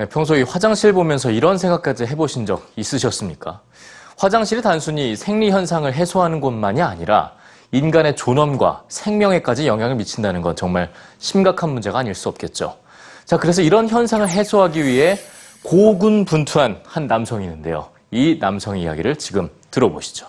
네, 평소에 화장실 보면서 이런 생각까지 해보신 적 있으셨습니까? 화장실이 단순히 생리 현상을 해소하는 곳만이 아니라 인간의 존엄과 생명에까지 영향을 미친다는 건 정말 심각한 문제가 아닐 수 없겠죠. 자, 그래서 이런 현상을 해소하기 위해 고군분투한 한 남성이 있는데요. 이 남성의 이야기를 지금 들어보시죠.